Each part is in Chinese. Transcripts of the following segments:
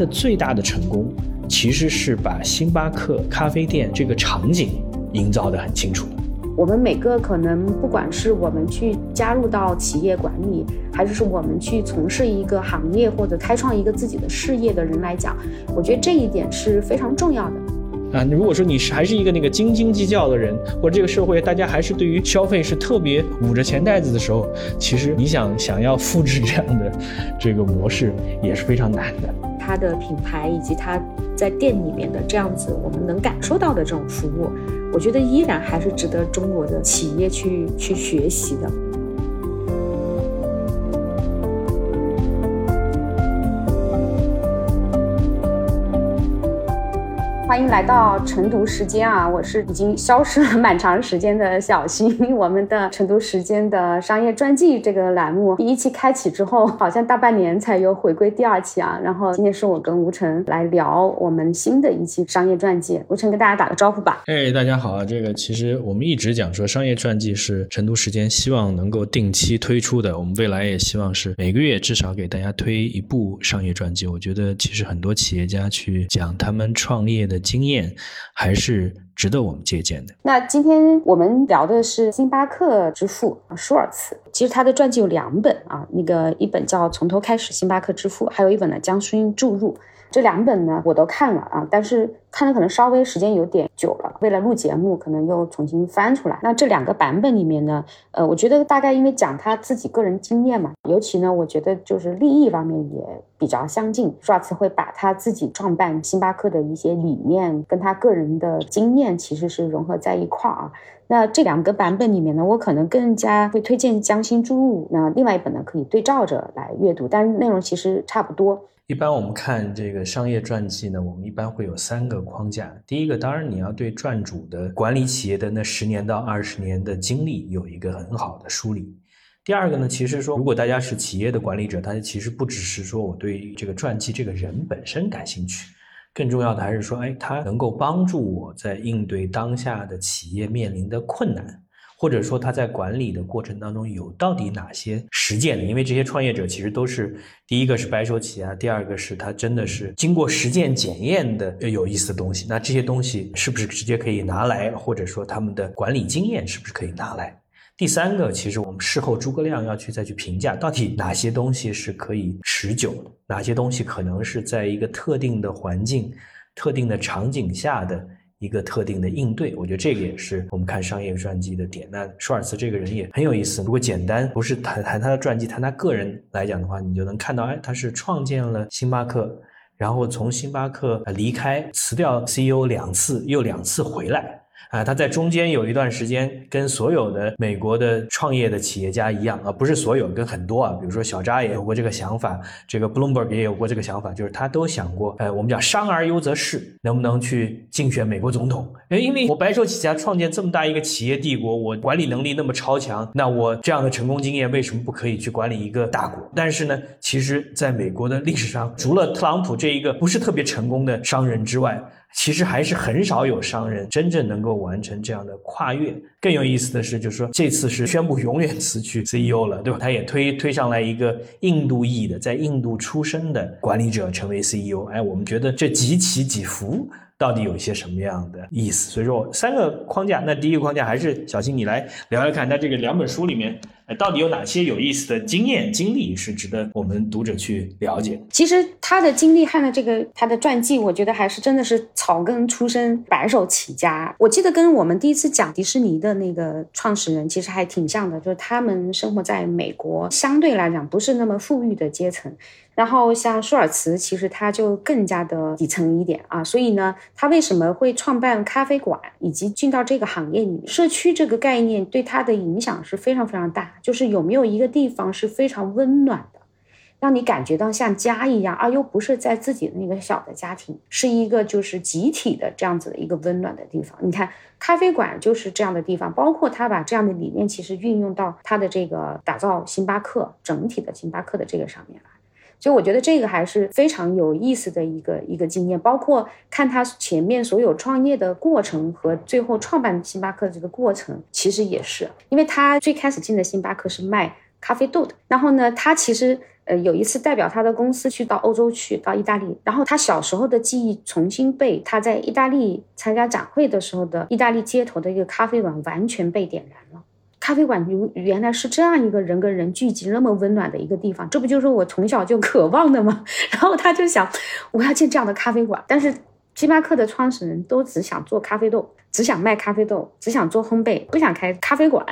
他的最大的成功其实是把星巴克咖啡店这个场景营造得很清楚。我们每个可能，不管是我们去加入到企业管理，还是说我们去从事一个行业或者开创一个自己的事业的人来讲，我觉得这一点是非常重要的。啊，如果说你是还是一个那个斤斤计较的人，或者这个社会大家还是对于消费是特别捂着钱袋子的时候，其实你想想要复制这样的这个模式也是非常难的。它的品牌以及它在店里面的这样子，我们能感受到的这种服务，我觉得依然还是值得中国的企业去去学习的。欢迎来到晨读时间啊！我是已经消失了蛮长时间的小新。我们的晨读时间的商业传记这个栏目第一期开启之后，好像大半年才有回归第二期啊。然后今天是我跟吴晨来聊我们新的一期商业传记。吴晨跟大家打个招呼吧。哎，大家好啊！这个其实我们一直讲说商业传记是晨读时间希望能够定期推出的。我们未来也希望是每个月至少给大家推一部商业传记。我觉得其实很多企业家去讲他们创业的。经验还是值得我们借鉴的。那今天我们聊的是星巴克之父舒尔茨。其实他的传记有两本啊，那个一本叫《从头开始：星巴克之父》，还有一本呢《江勋注入》。这两本呢，我都看了啊，但是看的可能稍微时间有点久了，为了录节目，可能又重新翻出来。那这两个版本里面呢，呃，我觉得大概因为讲他自己个人经验嘛，尤其呢，我觉得就是利益方面也比较相近。舒尔茨会把他自己创办星巴克的一些理念跟他个人的经验其实是融合在一块儿啊。那这两个版本里面呢，我可能更加会推荐《将心注入》，那另外一本呢可以对照着来阅读，但是内容其实差不多。一般我们看这个商业传记呢，我们一般会有三个框架。第一个，当然你要对传主的管理企业的那十年到二十年的经历有一个很好的梳理。第二个呢，其实说如果大家是企业的管理者，大家其实不只是说我对这个传记这个人本身感兴趣，更重要的还是说，哎，他能够帮助我在应对当下的企业面临的困难。或者说他在管理的过程当中有到底哪些实践的？因为这些创业者其实都是第一个是白手起家，第二个是他真的是经过实践检验的有意思的东西。那这些东西是不是直接可以拿来？或者说他们的管理经验是不是可以拿来？第三个，其实我们事后诸葛亮要去再去评价，到底哪些东西是可以持久的，哪些东西可能是在一个特定的环境、特定的场景下的。一个特定的应对，我觉得这个也是我们看商业传记的点。那舒尔茨这个人也很有意思。如果简单不是谈谈他的传记，谈他个人来讲的话，你就能看到，哎，他是创建了星巴克，然后从星巴克离开，辞掉 CEO 两次，又两次回来。啊，他在中间有一段时间跟所有的美国的创业的企业家一样啊，不是所有，跟很多啊，比如说小扎也有过这个想法，这个 Bloomberg 也有过这个想法，就是他都想过，呃，我们讲商而优则仕，能不能去竞选美国总统？哎，因为我白手起家创建这么大一个企业帝国，我管理能力那么超强，那我这样的成功经验为什么不可以去管理一个大国？但是呢，其实在美国的历史上，除了特朗普这一个不是特别成功的商人之外，其实还是很少有商人真正能够完成这样的跨越。更有意思的是，就是说这次是宣布永远辞去 CEO 了，对吧？他也推推上来一个印度裔的，在印度出生的管理者成为 CEO。哎，我们觉得这几起几伏到底有一些什么样的意思？所以说三个框架，那第一个框架还是小新你来聊聊看，在这个两本书里面。到底有哪些有意思的经验经历是值得我们读者去了解？其实他的经历和的这个他的传记，我觉得还是真的是草根出身，白手起家。我记得跟我们第一次讲迪士尼的那个创始人其实还挺像的，就是他们生活在美国，相对来讲不是那么富裕的阶层。然后像舒尔茨，其实他就更加的底层一点啊，所以呢，他为什么会创办咖啡馆，以及进到这个行业里面？社区这个概念对他的影响是非常非常大，就是有没有一个地方是非常温暖的，让你感觉到像家一样，而又不是在自己的那个小的家庭，是一个就是集体的这样子的一个温暖的地方。你看，咖啡馆就是这样的地方，包括他把这样的理念其实运用到他的这个打造星巴克整体的星巴克的这个上面来。所以我觉得这个还是非常有意思的一个一个经验，包括看他前面所有创业的过程和最后创办星巴克的这个过程，其实也是，因为他最开始进的星巴克是卖咖啡豆的，然后呢，他其实。呃，有一次代表他的公司去到欧洲去，到意大利，然后他小时候的记忆重新被他在意大利参加展会的时候的意大利街头的一个咖啡馆完全被点燃了。咖啡馆如原来是这样一个人跟人聚集那么温暖的一个地方，这不就是我从小就渴望的吗？然后他就想，我要建这样的咖啡馆，但是。星巴克的创始人都只想做咖啡豆，只想卖咖啡豆，只想做烘焙，不想开咖啡馆，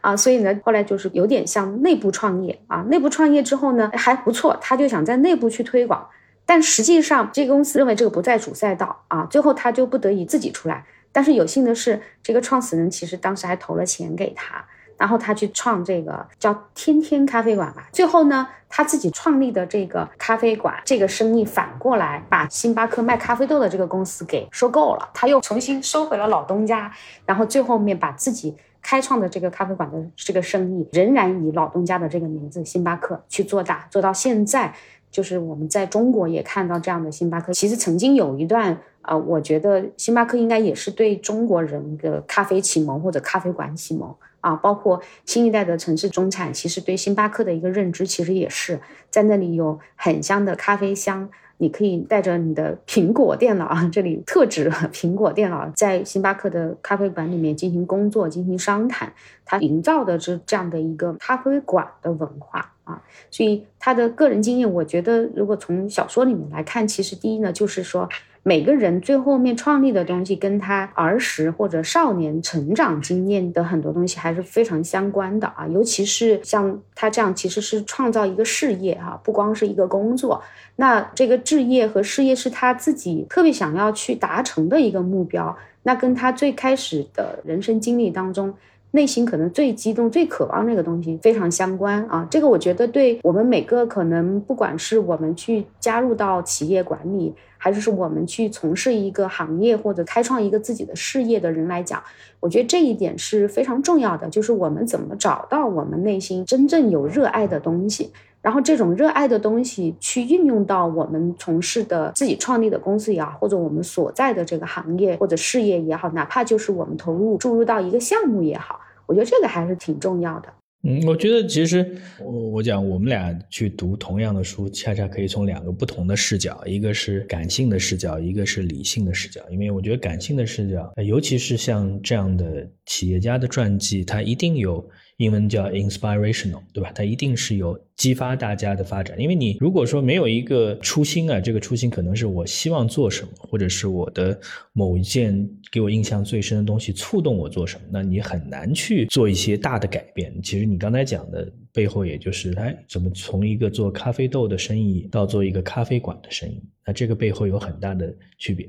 啊，所以呢，后来就是有点像内部创业啊。内部创业之后呢，还不错，他就想在内部去推广，但实际上这个公司认为这个不在主赛道啊，最后他就不得已自己出来。但是有幸的是，这个创始人其实当时还投了钱给他。然后他去创这个叫天天咖啡馆吧，最后呢，他自己创立的这个咖啡馆这个生意反过来把星巴克卖咖啡豆的这个公司给收购了，他又重新收回了老东家，然后最后面把自己开创的这个咖啡馆的这个生意仍然以老东家的这个名字星巴克去做大，做到现在，就是我们在中国也看到这样的星巴克。其实曾经有一段啊，我觉得星巴克应该也是对中国人的咖啡启蒙或者咖啡馆启蒙。啊，包括新一代的城市中产，其实对星巴克的一个认知，其实也是在那里有很香的咖啡香。你可以带着你的苹果电脑啊，这里特指苹果电脑，在星巴克的咖啡馆里面进行工作、进行商谈，他营造的是这样的一个咖啡馆的文化啊。所以他的个人经验，我觉得如果从小说里面来看，其实第一呢，就是说。每个人最后面创立的东西，跟他儿时或者少年成长经验的很多东西还是非常相关的啊。尤其是像他这样，其实是创造一个事业哈，不光是一个工作。那这个置业和事业是他自己特别想要去达成的一个目标，那跟他最开始的人生经历当中，内心可能最激动、最渴望那个东西非常相关啊。这个我觉得对我们每个可能，不管是我们去加入到企业管理。还是是我们去从事一个行业或者开创一个自己的事业的人来讲，我觉得这一点是非常重要的。就是我们怎么找到我们内心真正有热爱的东西，然后这种热爱的东西去运用到我们从事的自己创立的公司也好，或者我们所在的这个行业或者事业也好，哪怕就是我们投入注入到一个项目也好，我觉得这个还是挺重要的。嗯，我觉得其实我我讲我们俩去读同样的书，恰恰可以从两个不同的视角，一个是感性的视角，一个是理性的视角。因为我觉得感性的视角，尤其是像这样的企业家的传记，它一定有。英文叫 inspirational，对吧？它一定是有激发大家的发展。因为你如果说没有一个初心啊，这个初心可能是我希望做什么，或者是我的某一件给我印象最深的东西触动我做什么，那你很难去做一些大的改变。其实你刚才讲的背后，也就是哎，怎么从一个做咖啡豆的生意到做一个咖啡馆的生意。那这个背后有很大的区别，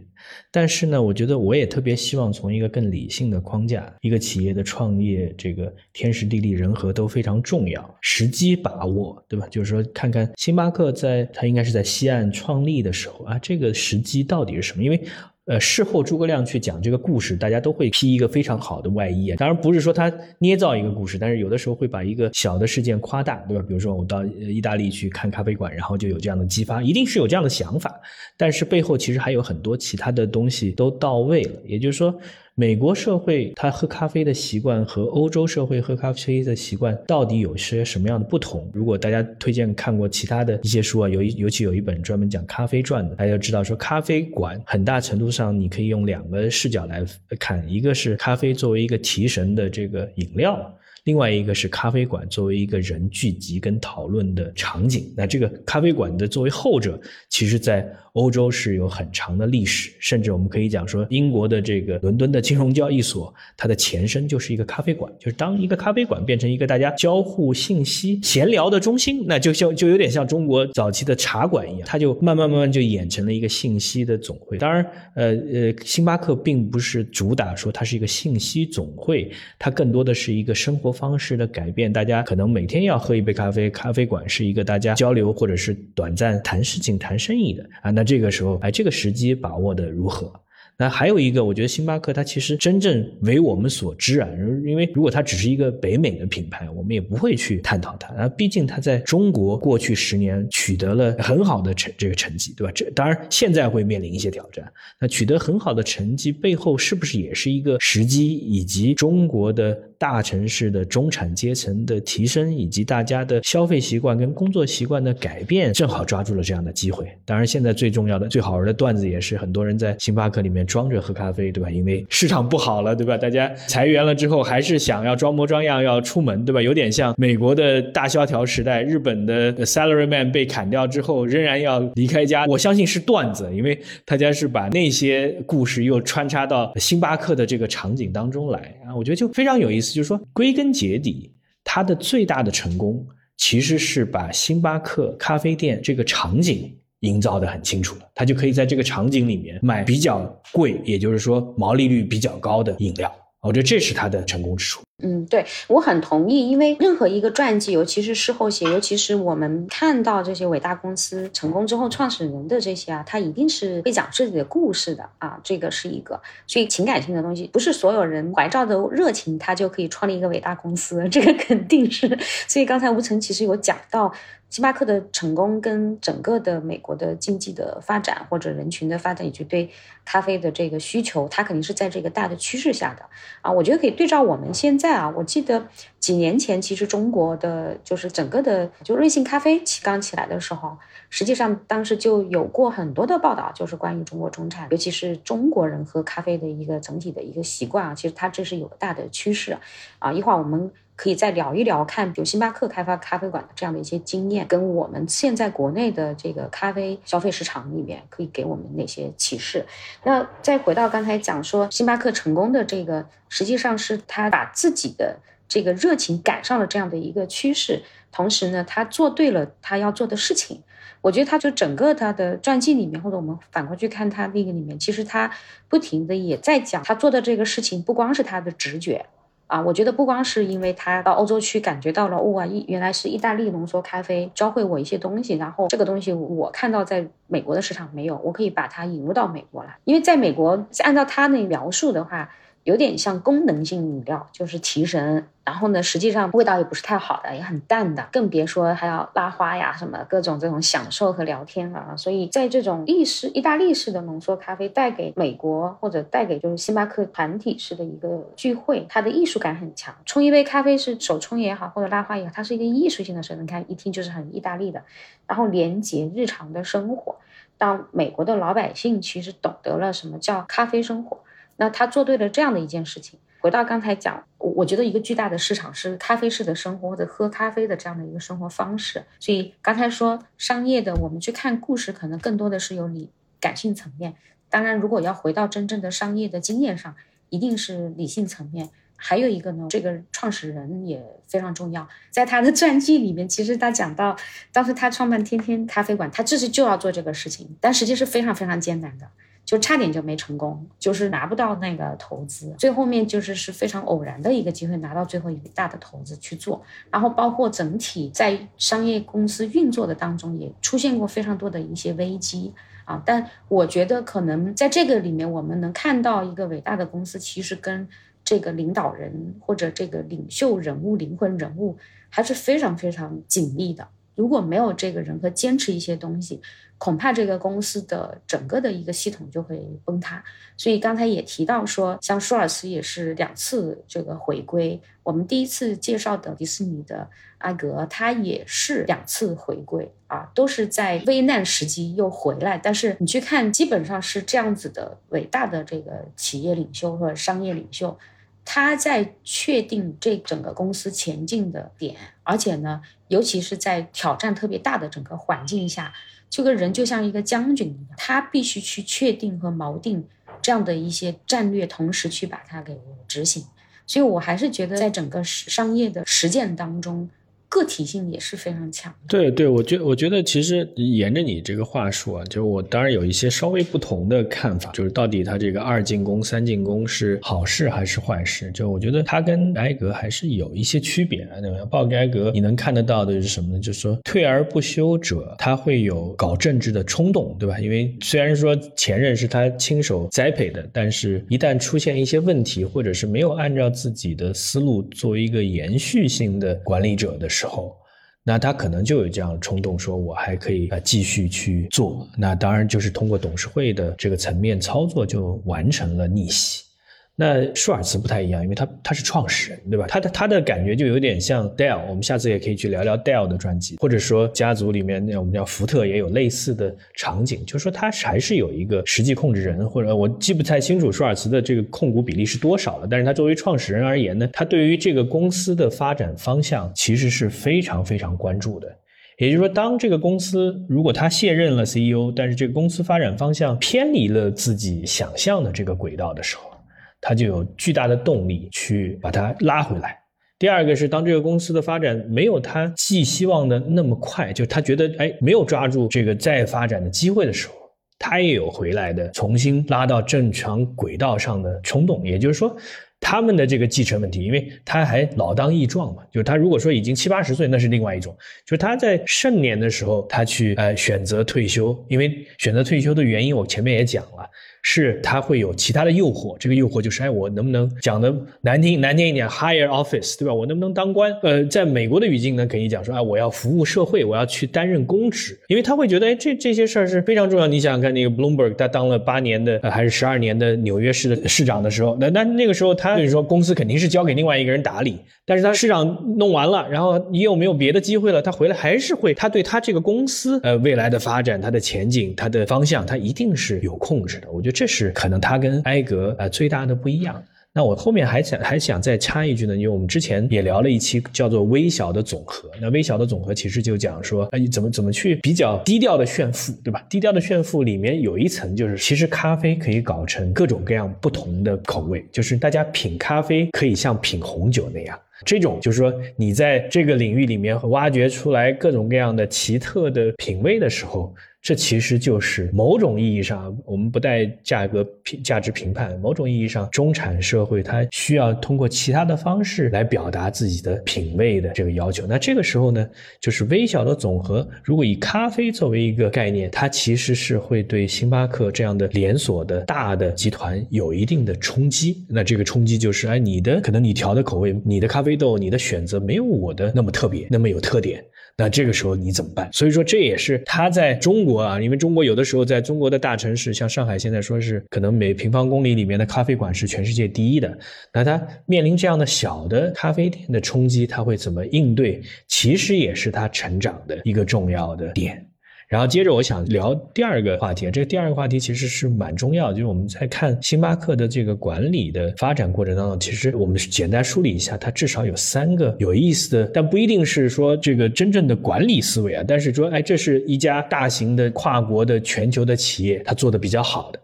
但是呢，我觉得我也特别希望从一个更理性的框架，一个企业的创业，这个天时地利人和都非常重要，时机把握，对吧？就是说，看看星巴克在它应该是在西岸创立的时候啊，这个时机到底是什么？因为。呃，事后诸葛亮去讲这个故事，大家都会披一个非常好的外衣啊。当然不是说他捏造一个故事，但是有的时候会把一个小的事件夸大，对吧？比如说我到意大利去看咖啡馆，然后就有这样的激发，一定是有这样的想法，但是背后其实还有很多其他的东西都到位了，也就是说。美国社会他喝咖啡的习惯和欧洲社会喝咖啡的习惯到底有些什么样的不同？如果大家推荐看过其他的一些书啊，尤尤其有一本专门讲咖啡传的，大家知道说咖啡馆很大程度上你可以用两个视角来看，一个是咖啡作为一个提神的这个饮料。另外一个是咖啡馆作为一个人聚集跟讨论的场景，那这个咖啡馆的作为后者，其实在欧洲是有很长的历史，甚至我们可以讲说，英国的这个伦敦的金融交易所，它的前身就是一个咖啡馆，就是当一个咖啡馆变成一个大家交互信息、闲聊的中心，那就像就有点像中国早期的茶馆一样，它就慢慢慢慢就演成了一个信息的总会。当然，呃呃，星巴克并不是主打说它是一个信息总会，它更多的是一个生活。方式的改变，大家可能每天要喝一杯咖啡，咖啡馆是一个大家交流或者是短暂谈事情、谈生意的啊。那这个时候，哎，这个时机把握的如何？那还有一个，我觉得星巴克它其实真正为我们所知啊，因为如果它只是一个北美的品牌，我们也不会去探讨它啊。毕竟它在中国过去十年取得了很好的成这个成绩，对吧？这当然现在会面临一些挑战。那取得很好的成绩背后，是不是也是一个时机以及中国的？大城市的中产阶层的提升，以及大家的消费习惯跟工作习惯的改变，正好抓住了这样的机会。当然，现在最重要的、最好玩的段子也是很多人在星巴克里面装着喝咖啡，对吧？因为市场不好了，对吧？大家裁员了之后，还是想要装模装样要出门，对吧？有点像美国的大萧条时代，日本的 salaryman 被砍掉之后，仍然要离开家。我相信是段子，因为大家是把那些故事又穿插到星巴克的这个场景当中来啊，我觉得就非常有意思。就是说，归根结底，它的最大的成功其实是把星巴克咖啡店这个场景营造的很清楚了，他就可以在这个场景里面买比较贵，也就是说毛利率比较高的饮料。我觉得这是它的成功之处。嗯，对我很同意，因为任何一个传记，尤其是事后写，尤其是我们看到这些伟大公司成功之后创始人的这些啊，他一定是会讲自己的故事的啊，这个是一个，所以情感性的东西，不是所有人怀着的热情，他就可以创立一个伟大公司，这个 肯定是。所以刚才吴晨其实有讲到。星巴克的成功跟整个的美国的经济的发展或者人群的发展，以及对咖啡的这个需求，它肯定是在这个大的趋势下的啊。我觉得可以对照我们现在啊，我记得几年前其实中国的就是整个的就瑞幸咖啡起刚起来的时候，实际上当时就有过很多的报道，就是关于中国中产，尤其是中国人喝咖啡的一个整体的一个习惯啊。其实它这是有大的趋势啊。一会儿我们。可以再聊一聊，看比如星巴克开发咖啡馆的这样的一些经验，跟我们现在国内的这个咖啡消费市场里面可以给我们哪些启示？那再回到刚才讲说，星巴克成功的这个，实际上是他把自己的这个热情赶上了这样的一个趋势，同时呢，他做对了他要做的事情。我觉得他就整个他的传记里面，或者我们反过去看他那个里面，其实他不停的也在讲他做的这个事情，不光是他的直觉。啊，我觉得不光是因为他到欧洲去感觉到了，哇，原来是意大利浓缩咖啡教会我一些东西，然后这个东西我看到在美国的市场没有，我可以把它引入到美国来，因为在美国按照他那描述的话。有点像功能性饮料，就是提神，然后呢，实际上味道也不是太好的，也很淡的，更别说还要拉花呀，什么各种这种享受和聊天了啊。所以在这种意式、意大利式的浓缩咖啡带给美国或者带给就是星巴克团体式的一个聚会，它的艺术感很强。冲一杯咖啡是手冲也好，或者拉花也好，它是一个艺术性的事。你看一听就是很意大利的，然后连接日常的生活，让美国的老百姓其实懂得了什么叫咖啡生活。那他做对了这样的一件事情。回到刚才讲，我我觉得一个巨大的市场是咖啡式的生活或者喝咖啡的这样的一个生活方式。所以刚才说商业的，我们去看故事，可能更多的是有理感性层面。当然，如果要回到真正的商业的经验上，一定是理性层面。还有一个呢，这个创始人也非常重要。在他的传记里面，其实他讲到，当时他创办天天咖啡馆，他这是就要做这个事情，但实际是非常非常艰难的。就差点就没成功，就是拿不到那个投资。最后面就是是非常偶然的一个机会，拿到最后一笔大的投资去做。然后包括整体在商业公司运作的当中，也出现过非常多的一些危机啊。但我觉得可能在这个里面，我们能看到一个伟大的公司，其实跟这个领导人或者这个领袖人物、灵魂人物还是非常非常紧密的。如果没有这个人和坚持一些东西，恐怕这个公司的整个的一个系统就会崩塌。所以刚才也提到说，像舒尔茨也是两次这个回归。我们第一次介绍的迪士尼的阿格，他也是两次回归啊，都是在危难时期又回来。但是你去看，基本上是这样子的伟大的这个企业领袖或者商业领袖，他在确定这整个公司前进的点，而且呢，尤其是在挑战特别大的整个环境下。这个人就像一个将军一样，他必须去确定和锚定这样的一些战略，同时去把它给执行。所以我还是觉得，在整个商业的实践当中。个体性也是非常强。对对，我觉我觉得其实沿着你这个话说啊，就我当然有一些稍微不同的看法，就是到底他这个二进宫、三进宫是好事还是坏事？就我觉得他跟埃格还是有一些区别啊。对吧？鲍格埃格，你能看得到的是什么呢？就是说退而不休者，他会有搞政治的冲动，对吧？因为虽然说前任是他亲手栽培的，但是一旦出现一些问题，或者是没有按照自己的思路作为一个延续性的管理者的时候，时候，那他可能就有这样冲动，说我还可以啊继续去做。那当然就是通过董事会的这个层面操作，就完成了逆袭。那舒尔茨不太一样，因为他他是创始人，对吧？他的他的感觉就有点像 Dell，我们下次也可以去聊聊 Dell 的专辑，或者说家族里面那我们叫福特也有类似的场景，就是说他还是有一个实际控制人，或者我记不太清楚舒尔茨的这个控股比例是多少了，但是他作为创始人而言呢，他对于这个公司的发展方向其实是非常非常关注的。也就是说，当这个公司如果他卸任了 CEO，但是这个公司发展方向偏离了自己想象的这个轨道的时候，他就有巨大的动力去把它拉回来。第二个是，当这个公司的发展没有他寄希望的那么快，就他觉得哎没有抓住这个再发展的机会的时候，他也有回来的，重新拉到正常轨道上的冲动。也就是说。他们的这个继承问题，因为他还老当益壮嘛，就是他如果说已经七八十岁，那是另外一种。就是他在盛年的时候，他去呃选择退休，因为选择退休的原因，我前面也讲了。是他会有其他的诱惑，这个诱惑就是，哎，我能不能讲的难听难听一点，higher office，对吧？我能不能当官？呃，在美国的语境呢，肯定讲说，啊，我要服务社会，我要去担任公职，因为他会觉得，哎，这这些事儿是非常重要。你想想看，那个 Bloomberg，他当了八年的，呃，还是十二年的纽约市的市长的时候，那那那个时候，他就是说，公司肯定是交给另外一个人打理，但是他市长弄完了，然后你有没有别的机会了？他回来还是会，他对他这个公司，呃，未来的发展，他的前景，他的方向，他一定是有控制的。我觉得。这是可能他跟埃格呃最大的不一样。那我后面还想还想再插一句呢，因为我们之前也聊了一期叫做微小的总和。那微小的总和其实就讲说，哎，怎么怎么去比较低调的炫富，对吧？低调的炫富里面有一层就是，其实咖啡可以搞成各种各样不同的口味，就是大家品咖啡可以像品红酒那样。这种就是说，你在这个领域里面挖掘出来各种各样的奇特的品味的时候。这其实就是某种意义上，我们不带价格评价值评判。某种意义上，中产社会它需要通过其他的方式来表达自己的品味的这个要求。那这个时候呢，就是微小的总和。如果以咖啡作为一个概念，它其实是会对星巴克这样的连锁的大的集团有一定的冲击。那这个冲击就是，哎，你的可能你调的口味，你的咖啡豆，你的选择没有我的那么特别，那么有特点。那这个时候你怎么办？所以说这也是他在中国啊，因为中国有的时候在中国的大城市，像上海现在说是可能每平方公里里面的咖啡馆是全世界第一的。那他面临这样的小的咖啡店的冲击，他会怎么应对？其实也是他成长的一个重要的点。然后接着我想聊第二个话题，这个第二个话题其实是蛮重要，就是我们在看星巴克的这个管理的发展过程当中，其实我们简单梳理一下，它至少有三个有意思的，但不一定是说这个真正的管理思维啊，但是说，哎，这是一家大型的跨国的全球的企业，它做的比较好的。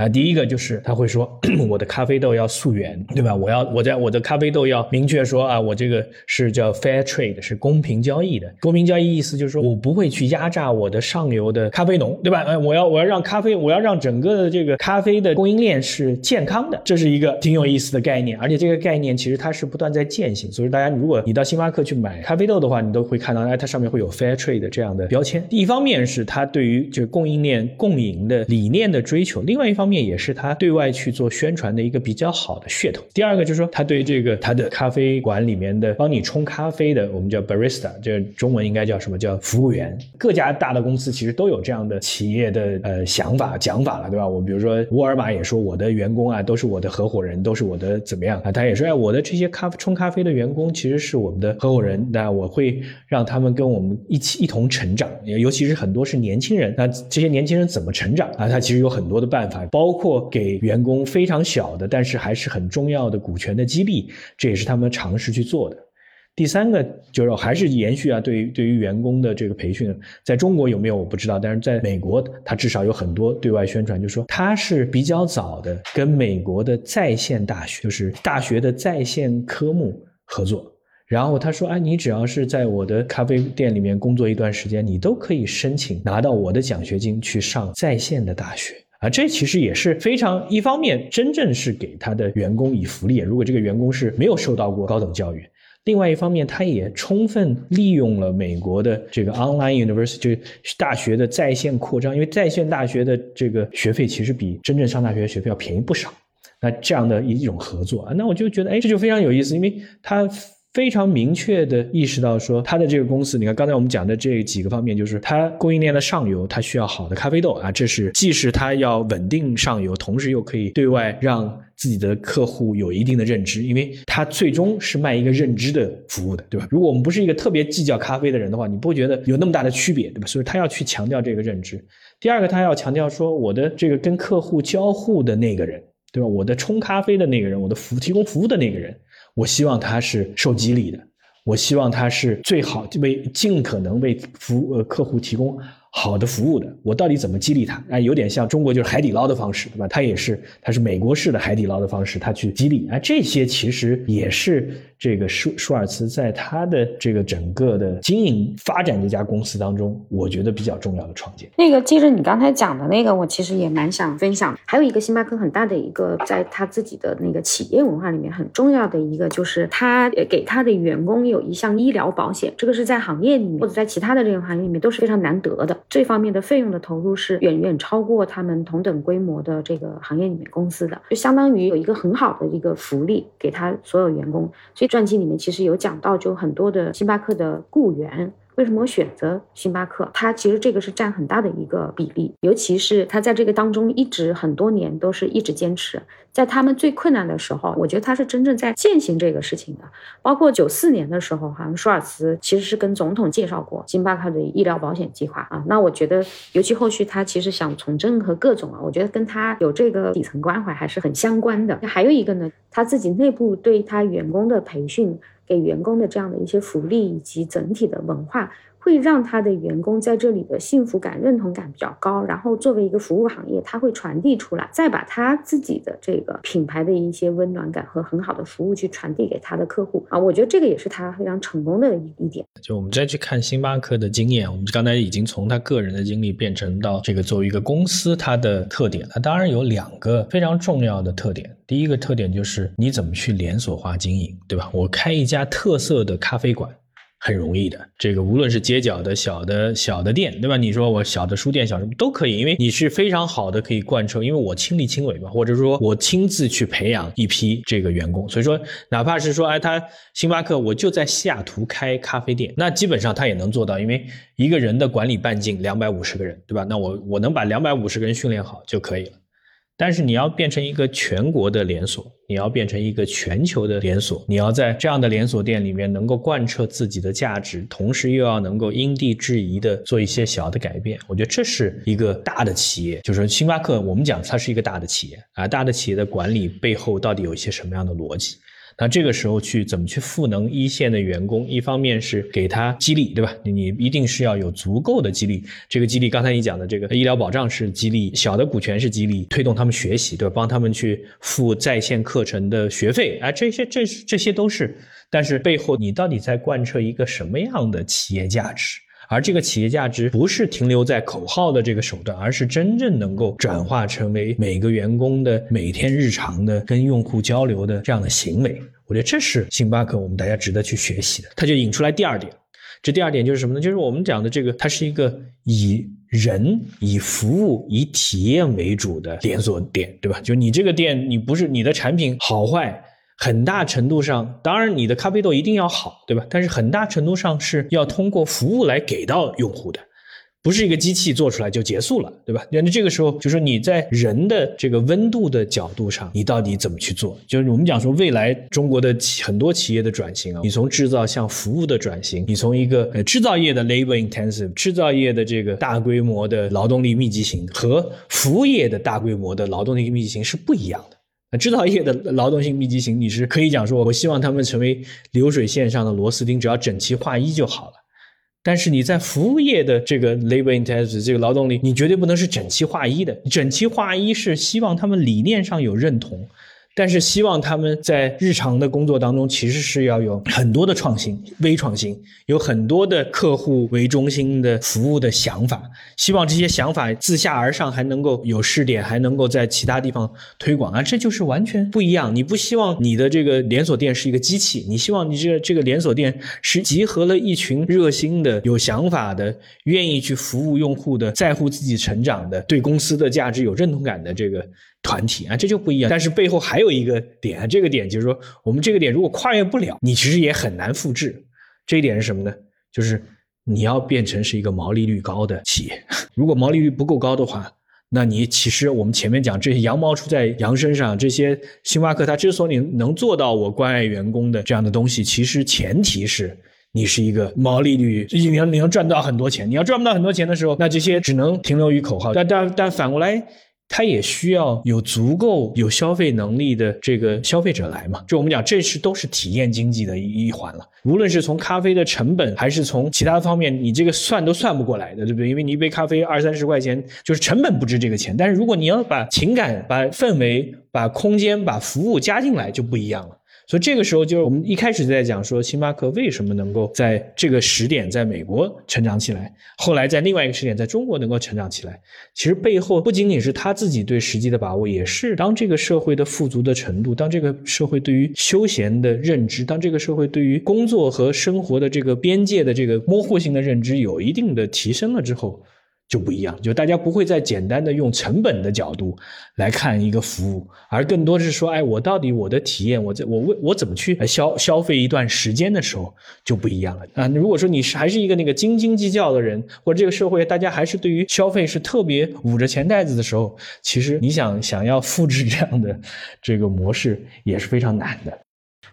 啊，第一个就是他会说，我的咖啡豆要溯源，对吧？我要我在我的咖啡豆要明确说啊，我这个是叫 fair trade，是公平交易的。公平交易意思就是说我不会去压榨我的上游的咖啡农，对吧？哎，我要我要让咖啡，我要让整个的这个咖啡的供应链是健康的，这是一个挺有意思的概念。而且这个概念其实它是不断在践行，所以大家如果你到星巴克去买咖啡豆的话，你都会看到，哎，它上面会有 fair trade 这样的标签。一方面是它对于这个供应链共赢的理念的追求，另外一方面。面也是他对外去做宣传的一个比较好的噱头。第二个就是说，他对这个他的咖啡馆里面的帮你冲咖啡的，我们叫 barista，这中文应该叫什么叫服务员？各家大的公司其实都有这样的企业的呃想法讲法了，对吧？我比如说沃尔玛也说，我的员工啊都是我的合伙人，都是我的怎么样啊？他也说，哎，我的这些咖啡冲咖啡的员工其实是我们的合伙人，那我会让他们跟我们一起一同成长，尤其是很多是年轻人，那这些年轻人怎么成长啊？他其实有很多的办法。包括给员工非常小的，但是还是很重要的股权的激励，这也是他们尝试去做的。第三个就是还是延续啊，对于对于员工的这个培训，在中国有没有我不知道，但是在美国，他至少有很多对外宣传，就说他是比较早的跟美国的在线大学，就是大学的在线科目合作。然后他说：“哎，你只要是在我的咖啡店里面工作一段时间，你都可以申请拿到我的奖学金去上在线的大学。”啊，这其实也是非常一方面，真正是给他的员工以福利。如果这个员工是没有受到过高等教育，另外一方面，他也充分利用了美国的这个 online university 就是大学的在线扩张，因为在线大学的这个学费其实比真正上大学的学费要便宜不少。那这样的一种合作啊，那我就觉得，哎，这就非常有意思，因为他非常明确的意识到说，他的这个公司，你看刚才我们讲的这几个方面，就是它供应链的上游，它需要好的咖啡豆啊，这是既是它要稳定上游，同时又可以对外让自己的客户有一定的认知，因为它最终是卖一个认知的服务的，对吧？如果我们不是一个特别计较咖啡的人的话，你不会觉得有那么大的区别，对吧？所以他要去强调这个认知。第二个，他要强调说，我的这个跟客户交互的那个人，对吧？我的冲咖啡的那个人，我的服提供服务的那个人。我希望他是受激励的，我希望他是最好为尽可能为服呃客户提供。好的服务的，我到底怎么激励他？哎，有点像中国就是海底捞的方式，对吧？他也是，他是美国式的海底捞的方式，他去激励。哎，这些其实也是这个舒舒尔茨在他的这个整个的经营发展这家公司当中，我觉得比较重要的创建。那个接着你刚才讲的那个，我其实也蛮想分享。还有一个星巴克很大的一个，在他自己的那个企业文化里面很重要的一个，就是他给他的员工有一项医疗保险，这个是在行业里面或者在其他的这个行业里面都是非常难得的。这方面的费用的投入是远远超过他们同等规模的这个行业里面公司的，就相当于有一个很好的一个福利给他所有员工。所以传记里面其实有讲到，就很多的星巴克的雇员。为什么选择星巴克？它其实这个是占很大的一个比例，尤其是他在这个当中一直很多年都是一直坚持，在他们最困难的时候，我觉得他是真正在践行这个事情的。包括九四年的时候，好像舒尔茨其实是跟总统介绍过星巴克的医疗保险计划啊。那我觉得，尤其后续他其实想从政和各种啊，我觉得跟他有这个底层关怀还是很相关的。还有一个呢，他自己内部对他员工的培训。给员工的这样的一些福利以及整体的文化，会让他的员工在这里的幸福感、认同感比较高。然后作为一个服务行业，他会传递出来，再把他自己的这个品牌的一些温暖感和很好的服务去传递给他的客户啊。我觉得这个也是他非常成功的一一点。就我们再去看星巴克的经验，我们刚才已经从他个人的经历变成到这个作为一个公司它的特点。它当然有两个非常重要的特点。第一个特点就是你怎么去连锁化经营，对吧？我开一家特色的咖啡馆很容易的，这个无论是街角的小的小的店，对吧？你说我小的书店小什么都可以，因为你是非常好的可以贯彻，因为我亲力亲为嘛，或者说我亲自去培养一批这个员工，所以说哪怕是说哎，他星巴克我就在西雅图开咖啡店，那基本上他也能做到，因为一个人的管理半径两百五十个人，对吧？那我我能把两百五十个人训练好就可以了。但是你要变成一个全国的连锁，你要变成一个全球的连锁，你要在这样的连锁店里面能够贯彻自己的价值，同时又要能够因地制宜的做一些小的改变。我觉得这是一个大的企业，就是星巴克，我们讲它是一个大的企业啊，大的企业的管理背后到底有一些什么样的逻辑？那这个时候去怎么去赋能一线的员工？一方面是给他激励，对吧？你一定是要有足够的激励。这个激励，刚才你讲的这个医疗保障是激励，小的股权是激励，推动他们学习，对吧？帮他们去付在线课程的学费，啊，这些这这些都是。但是背后你到底在贯彻一个什么样的企业价值？而这个企业价值不是停留在口号的这个手段，而是真正能够转化成为每个员工的每天日常的跟用户交流的这样的行为。我觉得这是星巴克我们大家值得去学习的。它就引出来第二点，这第二点就是什么呢？就是我们讲的这个，它是一个以人、以服务、以体验为主的连锁店，对吧？就你这个店，你不是你的产品好坏。很大程度上，当然你的咖啡豆一定要好，对吧？但是很大程度上是要通过服务来给到用户的，不是一个机器做出来就结束了，对吧？那这个时候就是你在人的这个温度的角度上，你到底怎么去做？就是我们讲说未来中国的企很多企业的转型啊，你从制造向服务的转型，你从一个呃制造业的 labor intensive 制造业的这个大规模的劳动力密集型和服务业的大规模的劳动力密集型是不一样的。那制造业的劳动性密集型，你是可以讲说，我希望他们成为流水线上的螺丝钉，只要整齐划一就好了。但是你在服务业的这个 labor intensive 这个劳动力，你绝对不能是整齐划一的。整齐划一是希望他们理念上有认同。但是希望他们在日常的工作当中，其实是要有很多的创新、微创新，有很多的客户为中心的服务的想法。希望这些想法自下而上，还能够有试点，还能够在其他地方推广啊！这就是完全不一样。你不希望你的这个连锁店是一个机器，你希望你这个这个连锁店是集合了一群热心的、有想法的、愿意去服务用户的、在乎自己成长的、对公司的价值有认同感的这个。团体啊，这就不一样。但是背后还有一个点，这个点就是说，我们这个点如果跨越不了，你其实也很难复制。这一点是什么呢？就是你要变成是一个毛利率高的企业。如果毛利率不够高的话，那你其实我们前面讲这些羊毛出在羊身上，这些星巴克它之所以能做到我关爱员工的这样的东西，其实前提是你是一个毛利率，你要你要赚到很多钱。你要赚不到很多钱的时候，那这些只能停留于口号。但但但反过来。它也需要有足够有消费能力的这个消费者来嘛？就我们讲，这是都是体验经济的一一环了。无论是从咖啡的成本，还是从其他方面，你这个算都算不过来的，对不对？因为你一杯咖啡二三十块钱，就是成本不值这个钱。但是如果你要把情感、把氛围、把空间、把服务加进来，就不一样了。所以这个时候，就是我们一开始在讲说，星巴克为什么能够在这个时点在美国成长起来，后来在另外一个时点在中国能够成长起来，其实背后不仅仅是他自己对时机的把握，也是当这个社会的富足的程度，当这个社会对于休闲的认知，当这个社会对于工作和生活的这个边界的这个模糊性的认知有一定的提升了之后。就不一样，就大家不会再简单的用成本的角度来看一个服务，而更多是说，哎，我到底我的体验，我这我为我怎么去消消费一段时间的时候就不一样了啊。如果说你是还是一个那个斤斤计较的人，或者这个社会大家还是对于消费是特别捂着钱袋子的时候，其实你想想要复制这样的这个模式也是非常难的。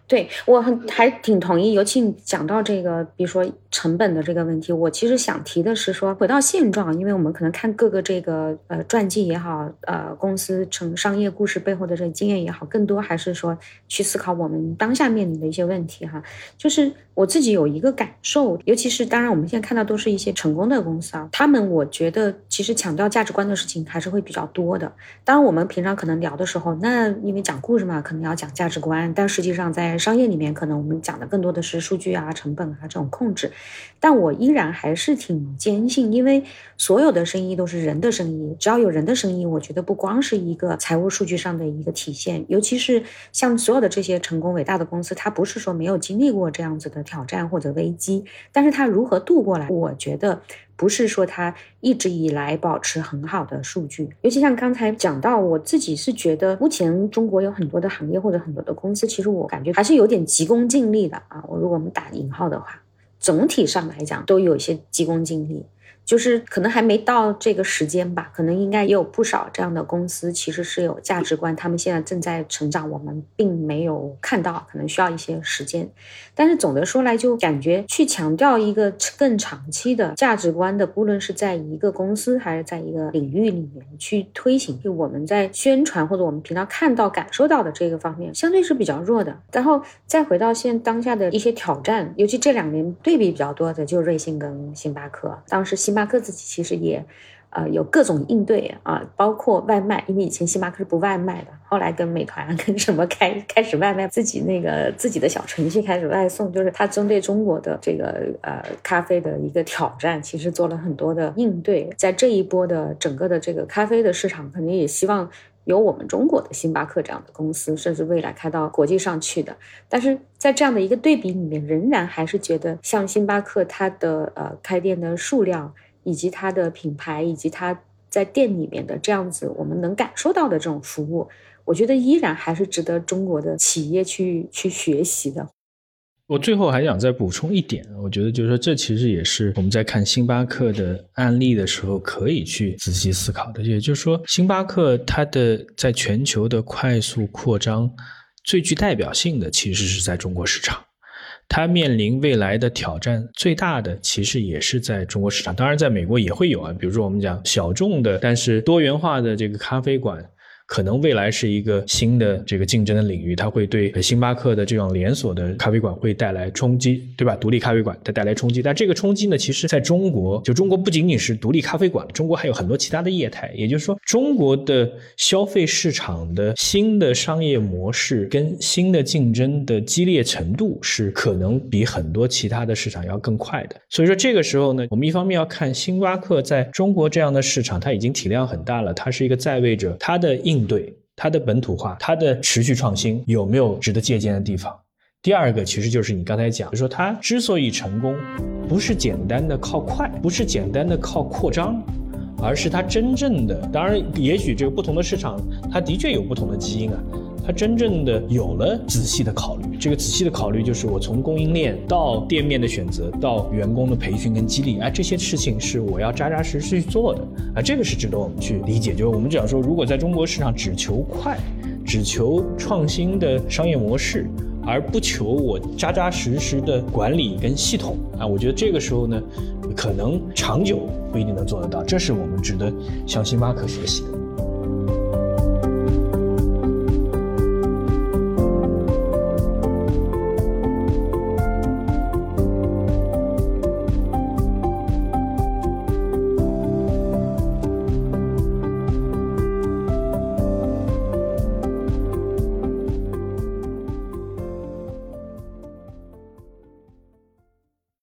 对我很还挺同意，尤其你讲到这个，比如说成本的这个问题，我其实想提的是说，回到现状，因为我们可能看各个这个呃传记也好，呃公司成商业故事背后的这个经验也好，更多还是说去思考我们当下面临的一些问题哈。就是我自己有一个感受，尤其是当然我们现在看到都是一些成功的公司啊，他们我觉得其实强调价值观的事情还是会比较多的。当然我们平常可能聊的时候，那因为讲故事嘛，可能要讲价值观，但实际上在商业里面，可能我们讲的更多的是数据啊、成本啊这种控制，但我依然还是挺坚信，因为所有的生意都是人的生意，只要有人的生意，我觉得不光是一个财务数据上的一个体现，尤其是像所有的这些成功伟大的公司，它不是说没有经历过这样子的挑战或者危机，但是它如何度过来，我觉得。不是说它一直以来保持很好的数据，尤其像刚才讲到，我自己是觉得目前中国有很多的行业或者很多的公司，其实我感觉还是有点急功近利的啊。我如果我们打引号的话，总体上来讲都有一些急功近利。就是可能还没到这个时间吧，可能应该也有不少这样的公司，其实是有价值观，他们现在正在成长，我们并没有看到，可能需要一些时间。但是总的说来，就感觉去强调一个更长期的价值观的，不论是在一个公司还是在一个领域里面去推行，就我们在宣传或者我们平常看到、感受到的这个方面，相对是比较弱的。然后再回到现当下的一些挑战，尤其这两年对比比较多的，就瑞幸跟星巴克，当时星。星巴克自己其实也，呃，有各种应对啊，包括外卖，因为以前星巴克是不外卖的，后来跟美团跟什么开开始外卖，自己那个自己的小程序开始外送，就是它针对中国的这个呃咖啡的一个挑战，其实做了很多的应对，在这一波的整个的这个咖啡的市场，肯定也希望。有我们中国的星巴克这样的公司，甚至未来开到国际上去的，但是在这样的一个对比里面，仍然还是觉得像星巴克它的呃开店的数量，以及它的品牌，以及它在店里面的这样子，我们能感受到的这种服务，我觉得依然还是值得中国的企业去去学习的。我最后还想再补充一点，我觉得就是说，这其实也是我们在看星巴克的案例的时候可以去仔细思考的。也就是说，星巴克它的在全球的快速扩张，最具代表性的其实是在中国市场。它面临未来的挑战最大的，其实也是在中国市场。当然，在美国也会有啊，比如说我们讲小众的，但是多元化的这个咖啡馆。可能未来是一个新的这个竞争的领域，它会对星巴克的这种连锁的咖啡馆会带来冲击，对吧？独立咖啡馆它带来冲击，但这个冲击呢，其实在中国，就中国不仅仅是独立咖啡馆，中国还有很多其他的业态。也就是说，中国的消费市场的新的商业模式跟新的竞争的激烈程度是可能比很多其他的市场要更快的。所以说，这个时候呢，我们一方面要看星巴克在中国这样的市场，它已经体量很大了，它是一个在位者，它的应。应对它的本土化，它的持续创新有没有值得借鉴的地方？第二个其实就是你刚才讲，就说它之所以成功，不是简单的靠快，不是简单的靠扩张，而是它真正的，当然，也许这个不同的市场，它的确有不同的基因啊。它真正的有了仔细的考虑，这个仔细的考虑就是我从供应链到店面的选择，到员工的培训跟激励，哎，这些事情是我要扎扎实实去做的啊，这个是值得我们去理解。就是我们讲说，如果在中国市场只求快，只求创新的商业模式。而不求我扎扎实实的管理跟系统啊，我觉得这个时候呢，可能长久不一定能做得到，这是我们值得向星巴克学习的。